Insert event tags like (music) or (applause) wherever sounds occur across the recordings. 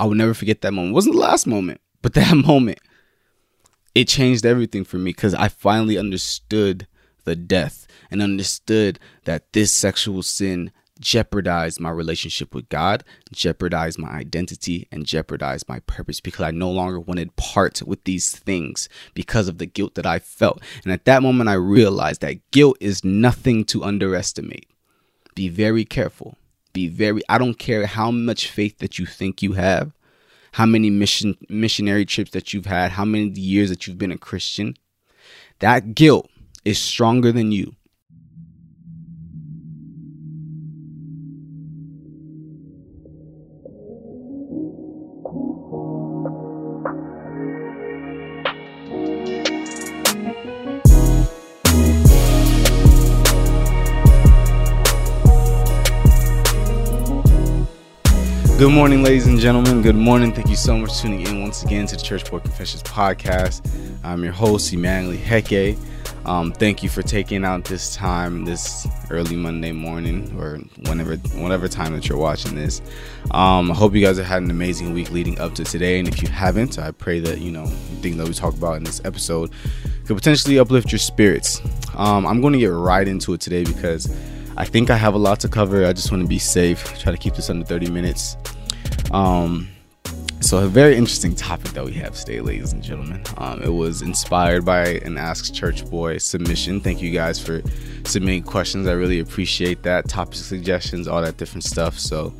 I will never forget that moment. It wasn't the last moment, but (laughs) that moment, it changed everything for me because I finally understood the death and understood that this sexual sin jeopardized my relationship with God, jeopardized my identity, and jeopardized my purpose because I no longer wanted part with these things because of the guilt that I felt. And at that moment, I realized that guilt is nothing to underestimate. Be very careful. Be very, I don't care how much faith that you think you have, how many mission missionary trips that you've had, how many years that you've been a Christian. That guilt is stronger than you Good morning, ladies and gentlemen. Good morning. Thank you so much for tuning in once again to the Church Boy Confessions podcast. I'm your host, Emmanuel Heke. Um, thank you for taking out this time, this early Monday morning, or whenever, whatever time that you're watching this. Um, I hope you guys have had an amazing week leading up to today. And if you haven't, I pray that you know things that we talk about in this episode could potentially uplift your spirits. Um, I'm going to get right into it today because I think I have a lot to cover. I just want to be safe. Try to keep this under 30 minutes. Um, so a very interesting topic that we have today, ladies and gentlemen. Um, it was inspired by an Ask Church Boy submission. Thank you guys for submitting questions. I really appreciate that. Topic suggestions, all that different stuff. So,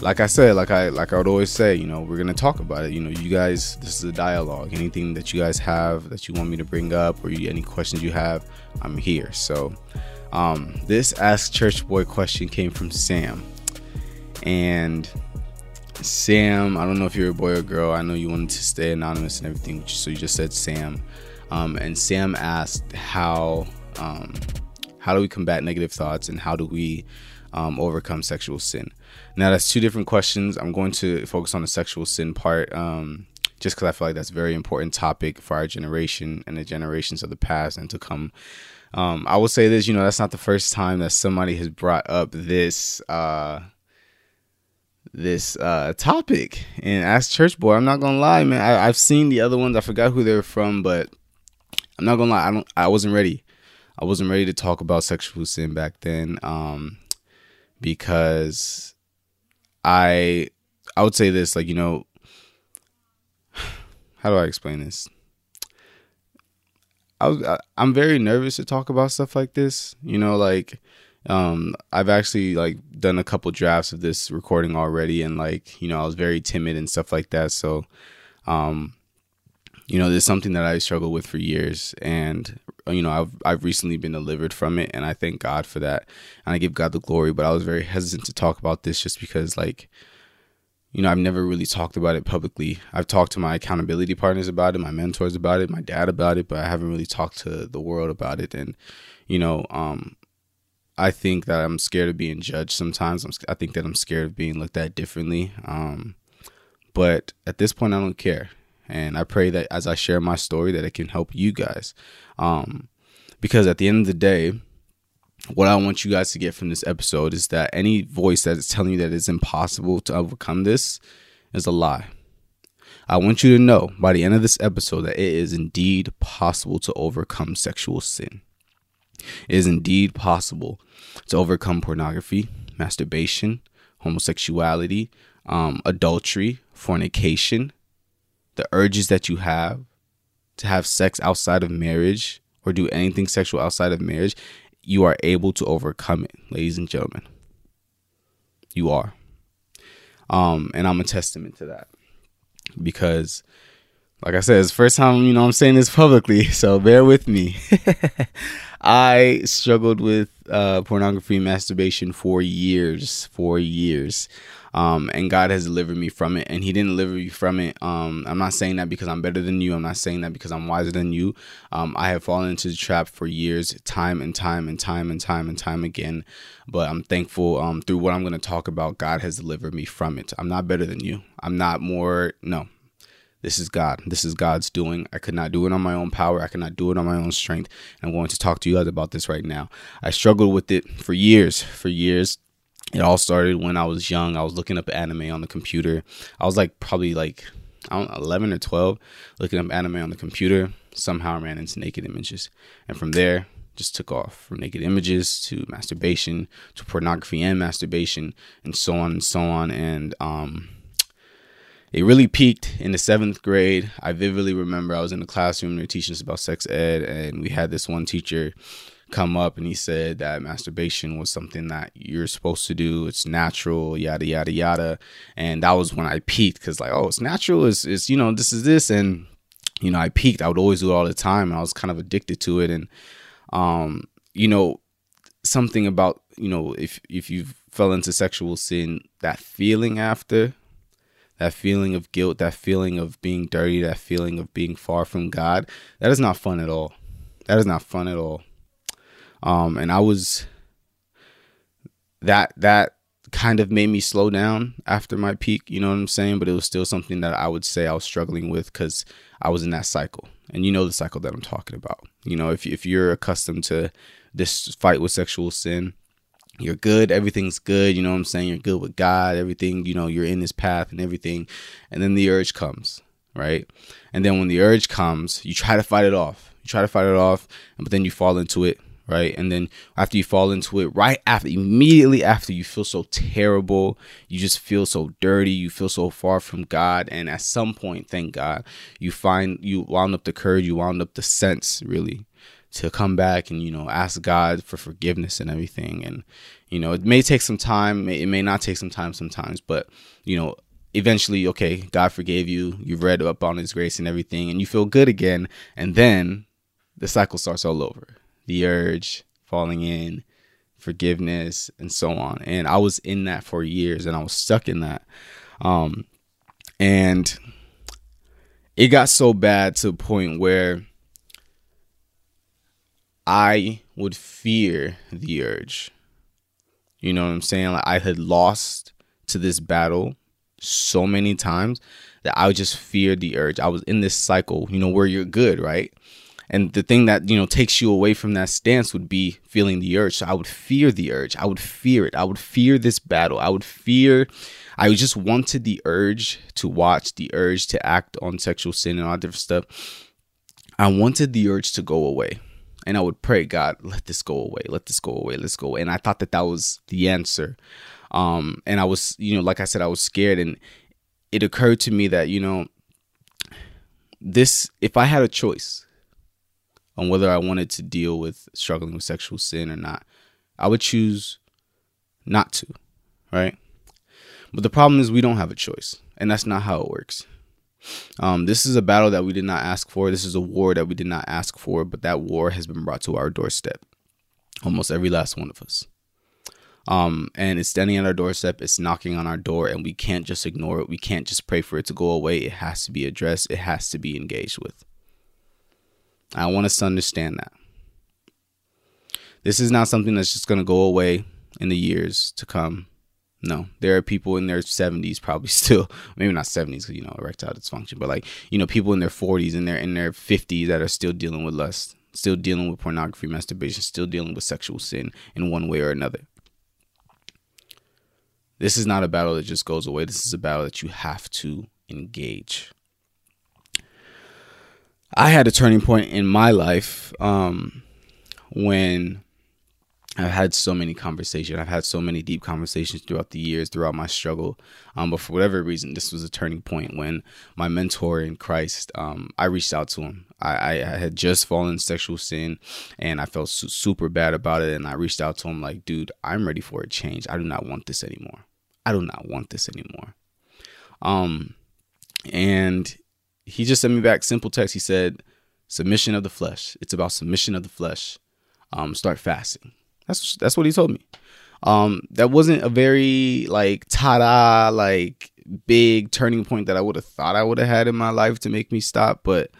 like I said, like I like I would always say, you know, we're gonna talk about it. You know, you guys, this is a dialogue. Anything that you guys have that you want me to bring up, or you, any questions you have, I'm here. So um, this Ask Church Boy question came from Sam. And Sam, I don't know if you're a boy or girl. I know you wanted to stay anonymous and everything, so you just said Sam. Um, and Sam asked how um, how do we combat negative thoughts and how do we um, overcome sexual sin? Now that's two different questions. I'm going to focus on the sexual sin part um, just because I feel like that's a very important topic for our generation and the generations of the past and to come um, I will say this, you know, that's not the first time that somebody has brought up this uh, this uh, topic. And as church boy, I'm not gonna lie, man. I, have seen the other ones. I forgot who they were from, but I'm not gonna lie. I don't. I wasn't ready. I wasn't ready to talk about sexual sin back then, um, because I I would say this, like you know, (sighs) how do I explain this? I was I, I'm very nervous to talk about stuff like this. You know, like um I've actually like done a couple drafts of this recording already and like, you know, I was very timid and stuff like that. So um you know, there's something that I struggled with for years and you know, I've I've recently been delivered from it and I thank God for that. And I give God the glory, but I was very hesitant to talk about this just because like you know, I've never really talked about it publicly. I've talked to my accountability partners about it, my mentors about it, my dad about it, but I haven't really talked to the world about it. And, you know, um, I think that I'm scared of being judged sometimes. I'm, I think that I'm scared of being looked at differently. Um, but at this point, I don't care. And I pray that as I share my story, that it can help you guys. Um, because at the end of the day, what I want you guys to get from this episode is that any voice that is telling you that it's impossible to overcome this is a lie. I want you to know by the end of this episode that it is indeed possible to overcome sexual sin. It is indeed possible to overcome pornography, masturbation, homosexuality, um, adultery, fornication, the urges that you have to have sex outside of marriage or do anything sexual outside of marriage you are able to overcome it, ladies and gentlemen. You are. Um, and I'm a testament to that. Because like I said, it's first time, you know, I'm saying this publicly, (laughs) so bear with me. (laughs) I struggled with uh, pornography and masturbation for years, for years um, and God has delivered me from it, and He didn't deliver me from it. Um, I'm not saying that because I'm better than you. I'm not saying that because I'm wiser than you. Um, I have fallen into the trap for years, time and time and time and time and time again. But I'm thankful um, through what I'm going to talk about. God has delivered me from it. I'm not better than you. I'm not more. No, this is God. This is God's doing. I could not do it on my own power. I could not do it on my own strength. And I'm going to talk to you guys about this right now. I struggled with it for years, for years it all started when I was young. I was looking up anime on the computer. I was like probably like I don't know, 11 or 12 looking up anime on the computer. Somehow I ran into naked images. And from there, just took off from naked images to masturbation to pornography and masturbation and so on and so on. And um, it really peaked in the seventh grade. I vividly remember I was in the classroom, they're teaching us about sex ed, and we had this one teacher come up and he said that masturbation was something that you're supposed to do. It's natural, yada yada yada. And that was when I peaked because like, oh, it's natural. Is is you know this is this and you know I peaked. I would always do it all the time. And I was kind of addicted to it and um you know something about you know if if you fell into sexual sin that feeling after that feeling of guilt that feeling of being dirty that feeling of being far from god that is not fun at all that is not fun at all um, and I was that that kind of made me slow down after my peak, you know what I'm saying? But it was still something that I would say I was struggling with because I was in that cycle. And you know the cycle that I'm talking about. You know, if if you're accustomed to this fight with sexual sin, you're good, everything's good, you know what I'm saying? You're good with God, everything, you know, you're in this path and everything. And then the urge comes, right? And then when the urge comes, you try to fight it off. You try to fight it off, but then you fall into it right? And then after you fall into it, right after, immediately after, you feel so terrible. You just feel so dirty. You feel so far from God. And at some point, thank God, you find you wound up the courage, you wound up the sense, really, to come back and, you know, ask God for forgiveness and everything. And, you know, it may take some time, it may not take some time sometimes, but, you know, eventually, okay, God forgave you. You've read up on His grace and everything, and you feel good again. And then the cycle starts all over the urge, falling in, forgiveness, and so on. And I was in that for years and I was stuck in that. Um, and it got so bad to a point where I would fear the urge. You know what I'm saying? Like I had lost to this battle so many times that I would just fear the urge. I was in this cycle, you know, where you're good, right? and the thing that you know takes you away from that stance would be feeling the urge so i would fear the urge i would fear it i would fear this battle i would fear i just wanted the urge to watch the urge to act on sexual sin and all different stuff i wanted the urge to go away and i would pray god let this go away let this go away let's go away. and i thought that that was the answer um and i was you know like i said i was scared and it occurred to me that you know this if i had a choice on whether I wanted to deal with struggling with sexual sin or not. I would choose not to, right? But the problem is we don't have a choice, and that's not how it works. Um, this is a battle that we did not ask for. This is a war that we did not ask for, but that war has been brought to our doorstep. Almost every last one of us. Um, and it's standing at our doorstep, it's knocking on our door, and we can't just ignore it. We can't just pray for it to go away. It has to be addressed, it has to be engaged with. I want us to understand that. This is not something that's just going to go away in the years to come. No, there are people in their 70s probably (laughs) still, maybe not 70s because you know erectile dysfunction, but like you know people in their 40s and their in their 50s that are still dealing with lust, still dealing with pornography, masturbation, still dealing with sexual sin in one way or another. This is not a battle that just goes away. This is a battle that you have to engage. I had a turning point in my life um, when I've had so many conversations. I've had so many deep conversations throughout the years, throughout my struggle. Um, but for whatever reason, this was a turning point when my mentor in Christ, um, I reached out to him. I, I, had just fallen in sexual sin and I felt su- super bad about it. And I reached out to him, like, dude, I'm ready for a change. I do not want this anymore. I do not want this anymore. Um, and he just sent me back simple text. He said, "Submission of the flesh. It's about submission of the flesh. Um, start fasting." That's that's what he told me. Um, that wasn't a very like ta-da like big turning point that I would have thought I would have had in my life to make me stop, but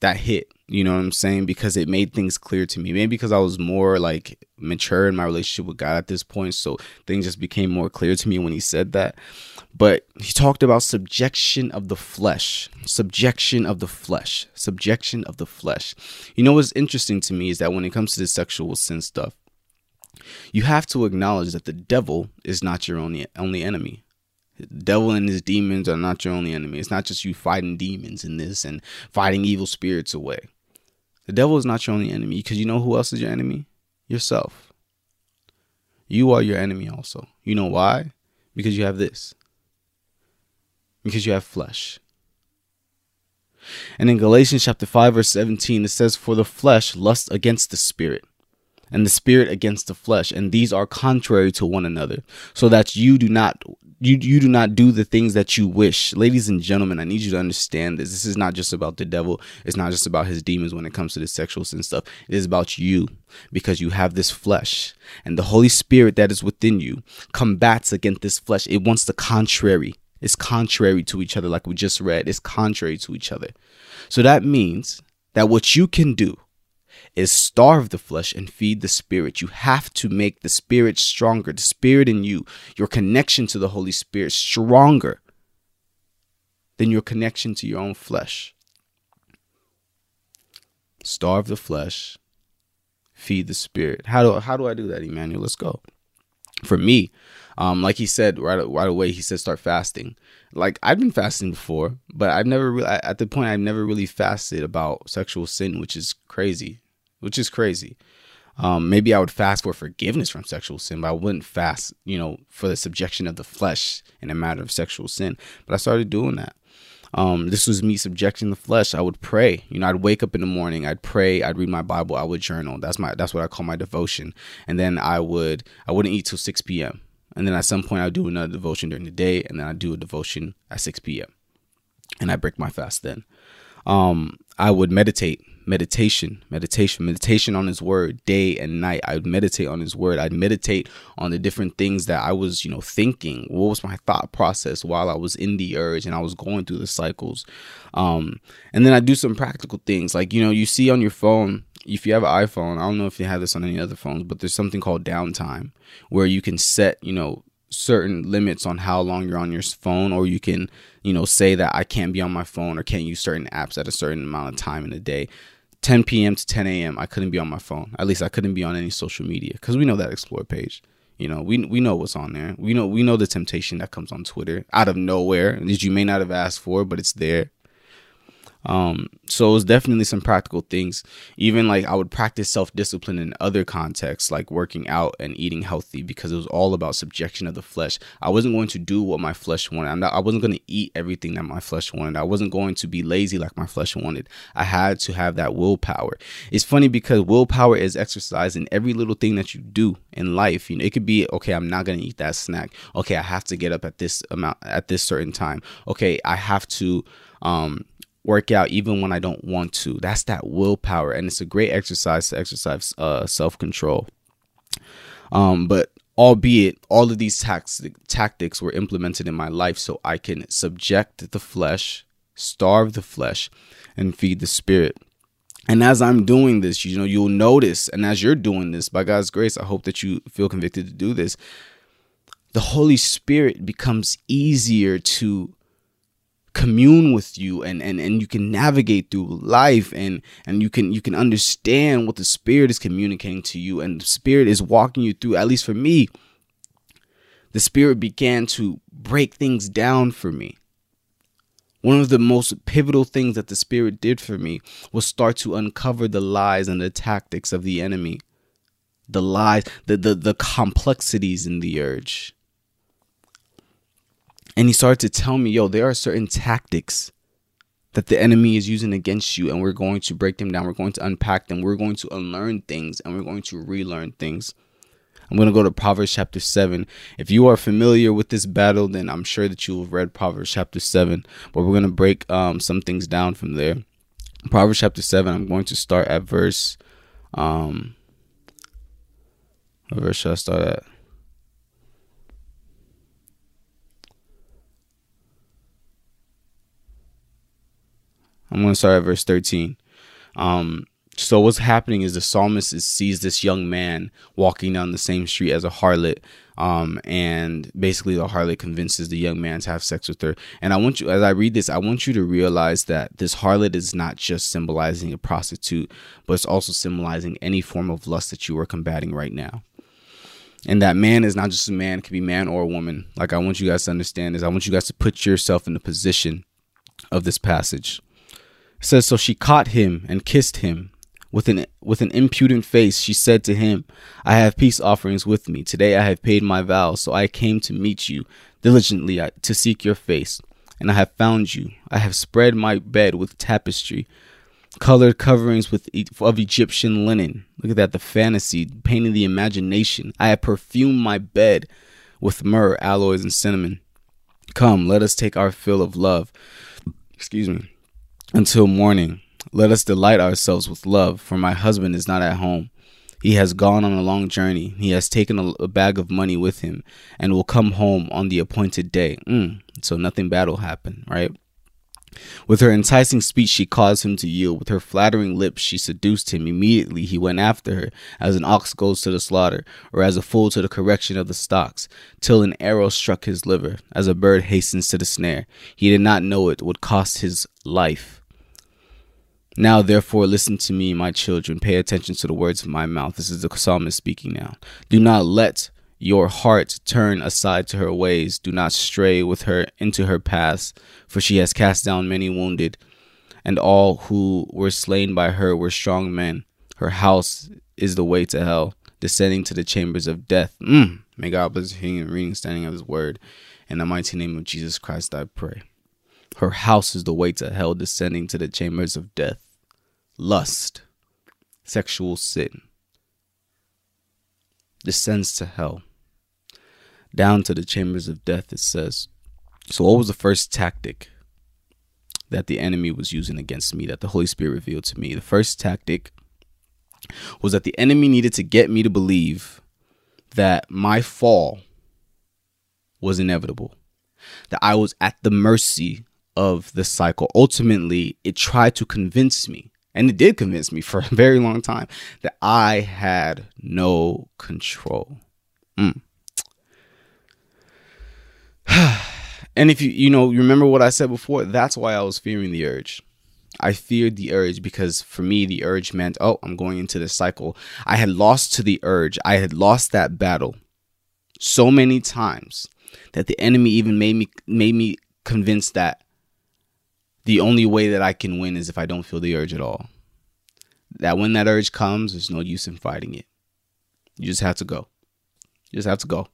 that hit. You know what I'm saying? Because it made things clear to me. Maybe because I was more like mature in my relationship with God at this point, so things just became more clear to me when he said that. But he talked about subjection of the flesh, subjection of the flesh, subjection of the flesh. You know what's interesting to me is that when it comes to the sexual sin stuff, you have to acknowledge that the devil is not your only only enemy. The devil and his demons are not your only enemy. It's not just you fighting demons in this and fighting evil spirits away. The devil is not your only enemy because you know who else is your enemy? Yourself. You are your enemy also. You know why? Because you have this. Because you have flesh. And in Galatians chapter 5 verse 17 it says for the flesh lusts against the spirit and the spirit against the flesh and these are contrary to one another. So that you do not you you do not do the things that you wish. Ladies and gentlemen i need you to understand this. This is not just about the devil. It's not just about his demons when it comes to the sexual sin stuff. It is about you because you have this flesh and the holy spirit that is within you combats against this flesh. It wants the contrary. It's contrary to each other like we just read. It's contrary to each other. So that means that what you can do is starve the flesh and feed the spirit. You have to make the spirit stronger, the spirit in you, your connection to the Holy Spirit stronger than your connection to your own flesh. Starve the flesh, feed the spirit. How do how do I do that, Emmanuel? Let's go. For me, um, like he said right right away, he said start fasting. Like I've been fasting before, but I've never really at the point I've never really fasted about sexual sin, which is crazy which is crazy. Um, maybe I would fast for forgiveness from sexual sin, but I wouldn't fast, you know, for the subjection of the flesh in a matter of sexual sin. But I started doing that. Um, this was me subjecting the flesh. I would pray. You know, I'd wake up in the morning. I'd pray. I'd read my Bible. I would journal. That's my. That's what I call my devotion. And then I would. I wouldn't eat till six p.m. And then at some point I'd do another devotion during the day, and then I'd do a devotion at six p.m. And I break my fast then. Um, I would meditate meditation, meditation, meditation on his word day and night. I would meditate on his word. I'd meditate on the different things that I was, you know, thinking. What was my thought process while I was in the urge and I was going through the cycles. Um, and then I do some practical things like, you know, you see on your phone, if you have an iPhone, I don't know if you have this on any other phones, but there's something called downtime where you can set, you know, certain limits on how long you're on your phone or you can you know say that i can't be on my phone or can't use certain apps at a certain amount of time in a day 10 p.m. to 10 a.m. I couldn't be on my phone. At least I couldn't be on any social media because we know that explore page. You know, we we know what's on there. We know we know the temptation that comes on Twitter out of nowhere that you may not have asked for, but it's there. Um, so it was definitely some practical things. Even like I would practice self discipline in other contexts, like working out and eating healthy, because it was all about subjection of the flesh. I wasn't going to do what my flesh wanted. Not, i wasn't going to eat everything that my flesh wanted. I wasn't going to be lazy like my flesh wanted. I had to have that willpower. It's funny because willpower is exercised in every little thing that you do in life. You know, it could be okay. I'm not going to eat that snack. Okay, I have to get up at this amount at this certain time. Okay, I have to um work out even when I don't want to. That's that willpower, and it's a great exercise to exercise uh, self control. Um, but albeit all of these tax- tactics were implemented in my life so I can subject the flesh, starve the flesh, and feed the spirit. And as I'm doing this, you know, you'll notice, and as you're doing this, by God's grace, I hope that you feel convicted to do this. The Holy Spirit becomes easier to commune with you and, and and you can navigate through life and and you can you can understand what the spirit is communicating to you and the spirit is walking you through. At least for me the spirit began to break things down for me. One of the most pivotal things that the spirit did for me was start to uncover the lies and the tactics of the enemy. The lies the the, the complexities in the urge and he started to tell me, yo, there are certain tactics that the enemy is using against you, and we're going to break them down. We're going to unpack them. We're going to unlearn things, and we're going to relearn things. I'm going to go to Proverbs chapter 7. If you are familiar with this battle, then I'm sure that you have read Proverbs chapter 7, but we're going to break um, some things down from there. Proverbs chapter 7, I'm going to start at verse. Um, what verse should I start at? I'm going to start at verse 13. Um, so what's happening is the psalmist is, sees this young man walking down the same street as a harlot, um, and basically the harlot convinces the young man to have sex with her. And I want you, as I read this, I want you to realize that this harlot is not just symbolizing a prostitute, but it's also symbolizing any form of lust that you are combating right now. And that man is not just a man, it could be man or a woman. Like I want you guys to understand is I want you guys to put yourself in the position of this passage. Says, So she caught him and kissed him. With an with an impudent face, she said to him, I have peace offerings with me. Today I have paid my vows, so I came to meet you diligently uh, to seek your face. And I have found you. I have spread my bed with tapestry, colored coverings with of Egyptian linen. Look at that, the fantasy, painting the imagination. I have perfumed my bed with myrrh, aloes, and cinnamon. Come, let us take our fill of love. Excuse me. Until morning. Let us delight ourselves with love, for my husband is not at home. He has gone on a long journey. He has taken a, a bag of money with him and will come home on the appointed day. Mm, so nothing bad will happen, right? With her enticing speech, she caused him to yield. With her flattering lips, she seduced him. Immediately, he went after her, as an ox goes to the slaughter, or as a fool to the correction of the stocks, till an arrow struck his liver, as a bird hastens to the snare. He did not know it would cost his life. Now, therefore, listen to me, my children. Pay attention to the words of my mouth. This is the psalmist speaking now. Do not let your heart turn aside to her ways. Do not stray with her into her paths, for she has cast down many wounded, and all who were slain by her were strong men. Her house is the way to hell, descending to the chambers of death. Mm. May God bless hearing and reading, standing of His word. In the mighty name of Jesus Christ, I pray. Her house is the way to hell, descending to the chambers of death. Lust, sexual sin, descends to hell, down to the chambers of death, it says. So, what was the first tactic that the enemy was using against me that the Holy Spirit revealed to me? The first tactic was that the enemy needed to get me to believe that my fall was inevitable, that I was at the mercy of the cycle. Ultimately, it tried to convince me, and it did convince me for (laughs) a very long time, that I had no control. Mm. (sighs) and if you you know remember what I said before, that's why I was fearing the urge. I feared the urge because for me the urge meant, oh, I'm going into this cycle. I had lost to the urge. I had lost that battle so many times that the enemy even made me made me convinced that the only way that I can win is if I don't feel the urge at all. That when that urge comes, there's no use in fighting it. You just have to go. You just have to go.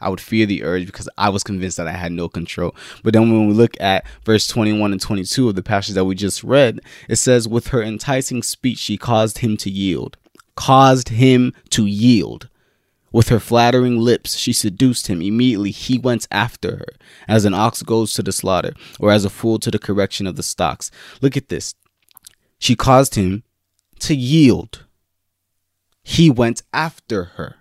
I would fear the urge because I was convinced that I had no control. But then when we look at verse 21 and 22 of the passage that we just read, it says, With her enticing speech, she caused him to yield. Caused him to yield. With her flattering lips, she seduced him. Immediately he went after her, as an ox goes to the slaughter, or as a fool to the correction of the stocks. Look at this. She caused him to yield. He went after her.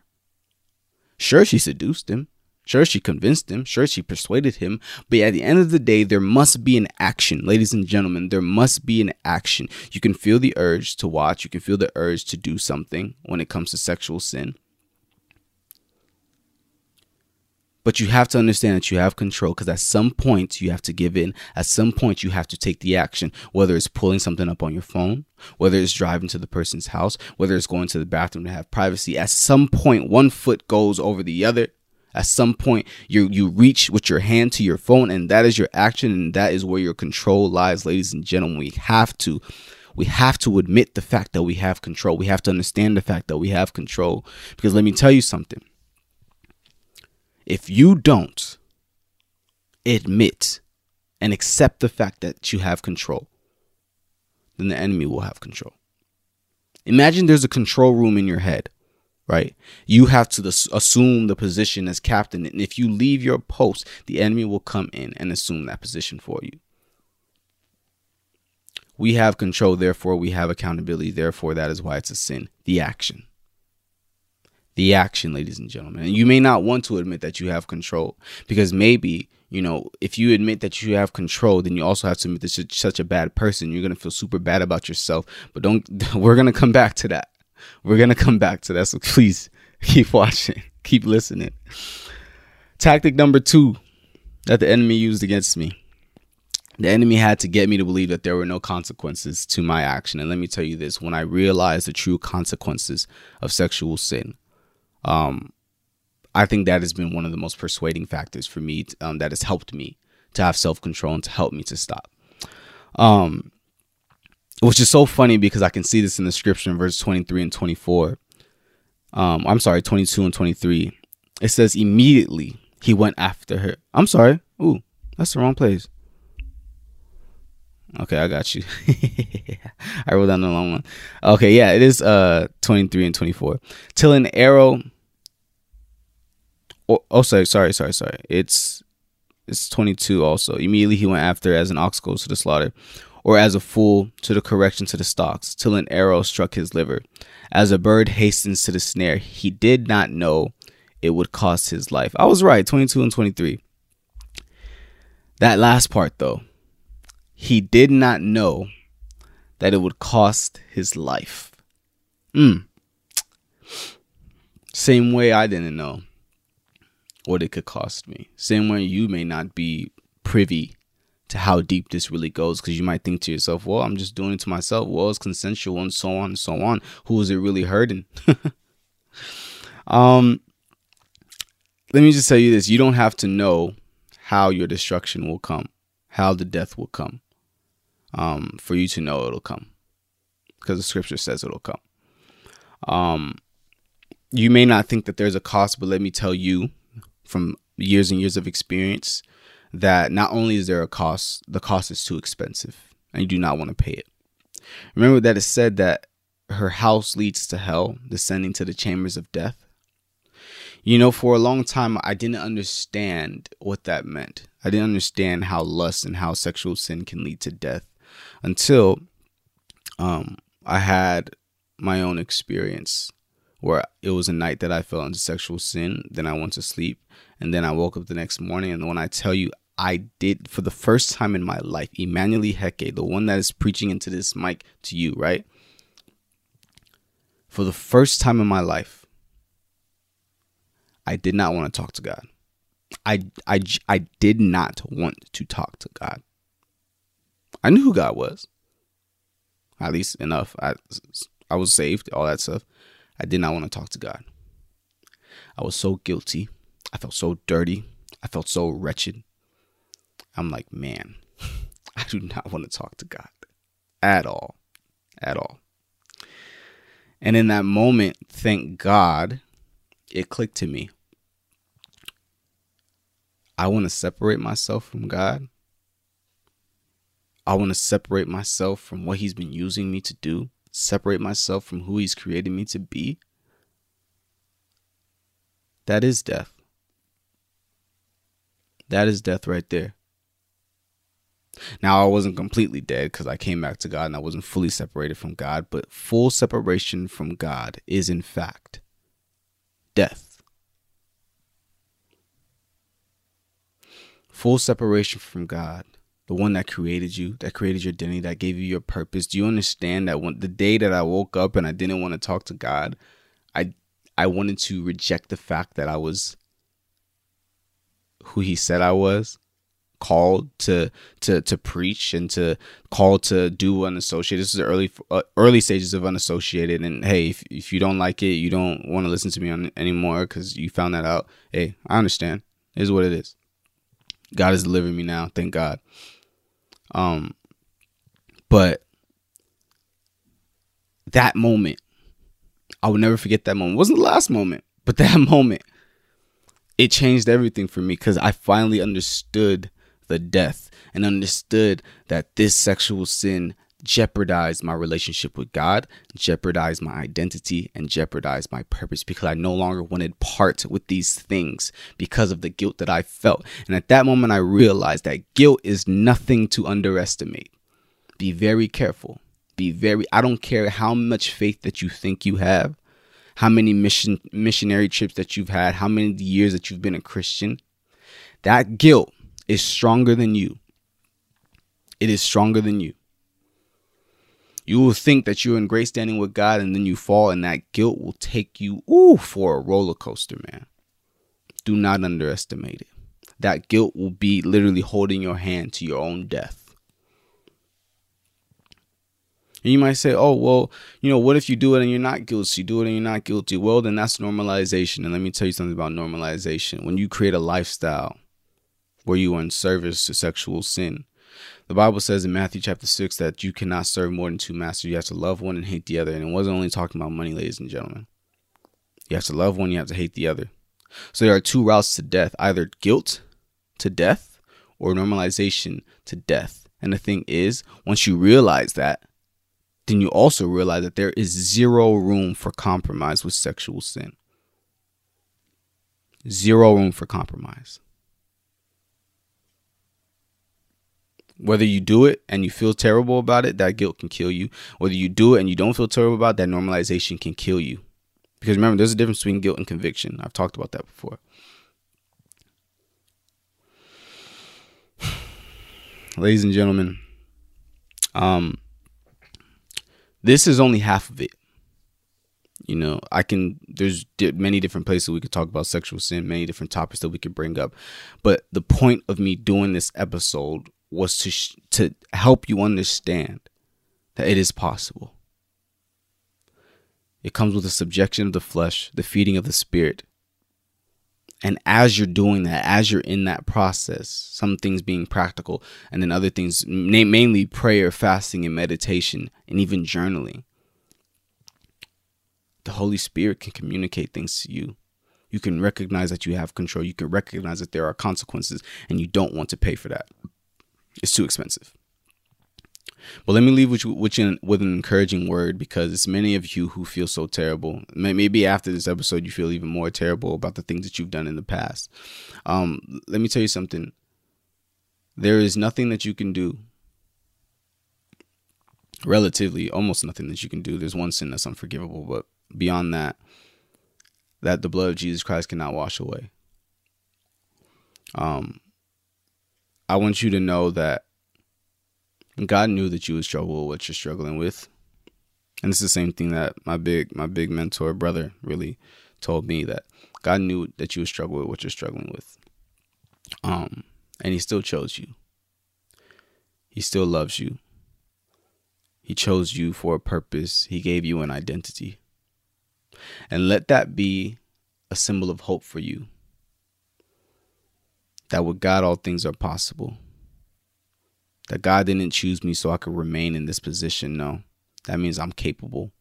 Sure, she seduced him. Sure, she convinced him. Sure, she persuaded him. But at the end of the day, there must be an action. Ladies and gentlemen, there must be an action. You can feel the urge to watch, you can feel the urge to do something when it comes to sexual sin. But you have to understand that you have control because at some point you have to give in. At some point you have to take the action, whether it's pulling something up on your phone, whether it's driving to the person's house, whether it's going to the bathroom to have privacy. At some point, one foot goes over the other. At some point, you you reach with your hand to your phone, and that is your action, and that is where your control lies, ladies and gentlemen. We have to we have to admit the fact that we have control. We have to understand the fact that we have control. Because let me tell you something. If you don't admit and accept the fact that you have control, then the enemy will have control. Imagine there's a control room in your head, right? You have to assume the position as captain. And if you leave your post, the enemy will come in and assume that position for you. We have control, therefore, we have accountability. Therefore, that is why it's a sin. The action the action, ladies and gentlemen. And you may not want to admit that you have control because maybe, you know, if you admit that you have control, then you also have to admit that you're such a bad person. You're going to feel super bad about yourself. But don't, (laughs) we're going to come back to that. We're going to come back to that. So please (laughs) keep watching, (laughs) keep listening. Tactic number two that the enemy used against me. The enemy had to get me to believe that there were no consequences to my action. And let me tell you this when I realized the true consequences of sexual sin, um, I think that has been one of the most persuading factors for me um, that has helped me to have self control and to help me to stop. Um, which is so funny because I can see this in the scripture in verse 23 and 24. Um, I'm sorry, 22 and 23. It says, immediately he went after her. I'm sorry. Ooh, that's the wrong place. Okay, I got you. (laughs) I wrote down the long one. Okay, yeah, it is uh 23 and 24. Till an arrow. Oh, oh sorry, sorry, sorry, sorry. It's it's 22 also. Immediately he went after as an ox goes to the slaughter, or as a fool to the correction to the stocks, till an arrow struck his liver. As a bird hastens to the snare, he did not know it would cost his life. I was right, 22 and 23. That last part though, he did not know that it would cost his life. Mm. Same way I didn't know what it could cost me. Same way you may not be privy to how deep this really goes because you might think to yourself, well, I'm just doing it to myself. Well, it's consensual and so on and so on. Who is it really hurting? (laughs) um, let me just tell you this you don't have to know how your destruction will come, how the death will come, um, for you to know it'll come because the scripture says it'll come. Um, you may not think that there's a cost, but let me tell you from years and years of experience that not only is there a cost, the cost is too expensive and you do not want to pay it. Remember that it said that her house leads to hell, descending to the chambers of death. You know, for a long time, I didn't understand what that meant. I didn't understand how lust and how sexual sin can lead to death until um, I had my own experience where it was a night that I fell into sexual sin. Then I went to sleep, and then I woke up the next morning. And when I tell you, I did for the first time in my life, Emmanuel Heke, the one that is preaching into this mic to you, right? For the first time in my life, I did not want to talk to God. I, I, I did not want to talk to God. I knew who God was, at least enough. I, I was saved, all that stuff. I did not want to talk to God. I was so guilty. I felt so dirty. I felt so wretched. I'm like, man, (laughs) I do not want to talk to God at all. At all. And in that moment, thank God, it clicked to me. I want to separate myself from God. I want to separate myself from what He's been using me to do separate myself from who He's created me to be, that is death. That is death right there. Now, I wasn't completely dead because I came back to God and I wasn't fully separated from God, but full separation from God is, in fact, death. Full separation from God the one that created you, that created your identity, that gave you your purpose. Do you understand that when the day that I woke up and I didn't want to talk to God, I I wanted to reject the fact that I was who he said I was, called to to to preach and to call to do unassociated. This is the early uh, early stages of unassociated. And hey, if if you don't like it, you don't want to listen to me on anymore because you found that out. Hey, I understand. It is what it is. God is delivering me now. Thank God. Um, but that moment, I will never forget that moment. It wasn't the last moment, but (laughs) that moment, it changed everything for me because I finally understood the death and understood that this sexual sin jeopardized my relationship with God, jeopardized my identity, and jeopardized my purpose because I no longer wanted part with these things because of the guilt that I felt. And at that moment, I realized that guilt is nothing to underestimate. Be very careful. Be very, I don't care how much faith that you think you have, how many mission missionary trips that you've had, how many years that you've been a Christian. That guilt is stronger than you. It is stronger than you. You will think that you're in great standing with God and then you fall, and that guilt will take you ooh, for a roller coaster, man. Do not underestimate it. That guilt will be literally holding your hand to your own death. And you might say, oh, well, you know, what if you do it and you're not guilty? Do it and you're not guilty. Well, then that's normalization. And let me tell you something about normalization. When you create a lifestyle where you are in service to sexual sin, the Bible says in Matthew chapter 6 that you cannot serve more than two masters. You have to love one and hate the other. And it wasn't only talking about money, ladies and gentlemen. You have to love one, you have to hate the other. So there are two routes to death either guilt to death or normalization to death. And the thing is, once you realize that, then you also realize that there is zero room for compromise with sexual sin. Zero room for compromise. Whether you do it and you feel terrible about it, that guilt can kill you. Whether you do it and you don't feel terrible about it, that normalization can kill you. Because remember, there's a difference between guilt and conviction. I've talked about that before. (sighs) Ladies and gentlemen, um, this is only half of it. You know, I can, there's many different places we could talk about sexual sin, many different topics that we could bring up. But the point of me doing this episode was to, sh- to help you understand that it is possible. It comes with the subjection of the flesh, the feeding of the spirit. And as you're doing that, as you're in that process, some things being practical, and then other things, mainly prayer, fasting, and meditation, and even journaling, the Holy Spirit can communicate things to you. You can recognize that you have control. You can recognize that there are consequences, and you don't want to pay for that. It's too expensive. But let me leave with with, with an encouraging word because it's many of you who feel so terrible. Maybe after this episode, you feel even more terrible about the things that you've done in the past. Um, let me tell you something. There is nothing that you can do, relatively, almost nothing that you can do. There's one sin that's unforgivable, but beyond that, that the blood of Jesus Christ cannot wash away. Um, I want you to know that God knew that you would struggle with what you're struggling with. And it's the same thing that my big my big mentor brother really told me that God knew that you would struggle with what you're struggling with. Um and he still chose you. He still loves you. He chose you for a purpose. He gave you an identity. And let that be a symbol of hope for you. That with God all things are possible that God didn't choose me so I could remain in this position. No, that means I'm capable.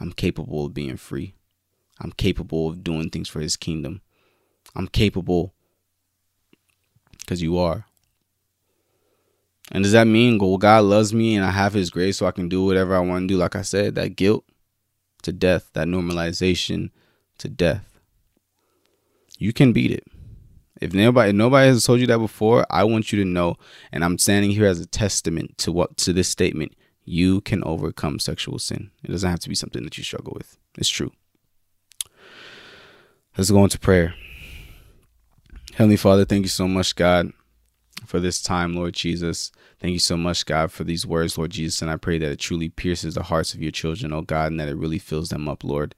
I'm capable of being free. I'm capable of doing things for His kingdom. I'm capable because you are. And does that mean well, God loves me and I have His grace so I can do whatever I want to do? Like I said, that guilt to death, that normalization to death. You can beat it. If nobody nobody has told you that before, I want you to know, and I'm standing here as a testament to what to this statement. You can overcome sexual sin. It doesn't have to be something that you struggle with. It's true. Let's go into prayer. Heavenly Father, thank you so much, God, for this time, Lord Jesus. Thank you so much, God, for these words, Lord Jesus. And I pray that it truly pierces the hearts of your children, oh God, and that it really fills them up, Lord.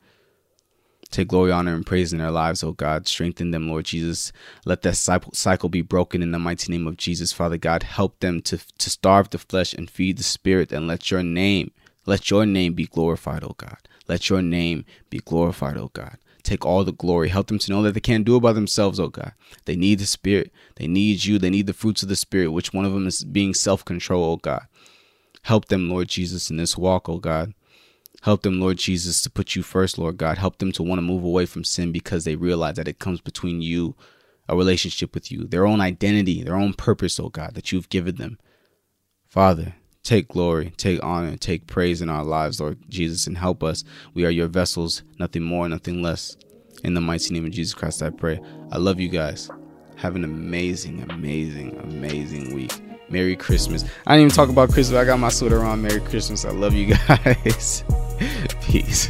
Take glory, honor, and praise in their lives, oh God. Strengthen them, Lord Jesus. Let that cycle be broken in the mighty name of Jesus, Father God. Help them to, to starve the flesh and feed the spirit, and let your name, let your name be glorified, oh God. Let your name be glorified, oh God. Take all the glory. Help them to know that they can't do it by themselves, oh God. They need the Spirit. They need you. They need the fruits of the Spirit, which one of them is being self control, oh God. Help them, Lord Jesus, in this walk, oh God. Help them, Lord Jesus, to put you first, Lord God. Help them to want to move away from sin because they realize that it comes between you, a relationship with you, their own identity, their own purpose, oh God, that you've given them. Father, take glory, take honor, take praise in our lives, Lord Jesus, and help us. We are your vessels, nothing more, nothing less. In the mighty name of Jesus Christ, I pray. I love you guys. Have an amazing, amazing, amazing week. Merry Christmas. I didn't even talk about Christmas. I got my sweater on. Merry Christmas. I love you (laughs) guys. Peace.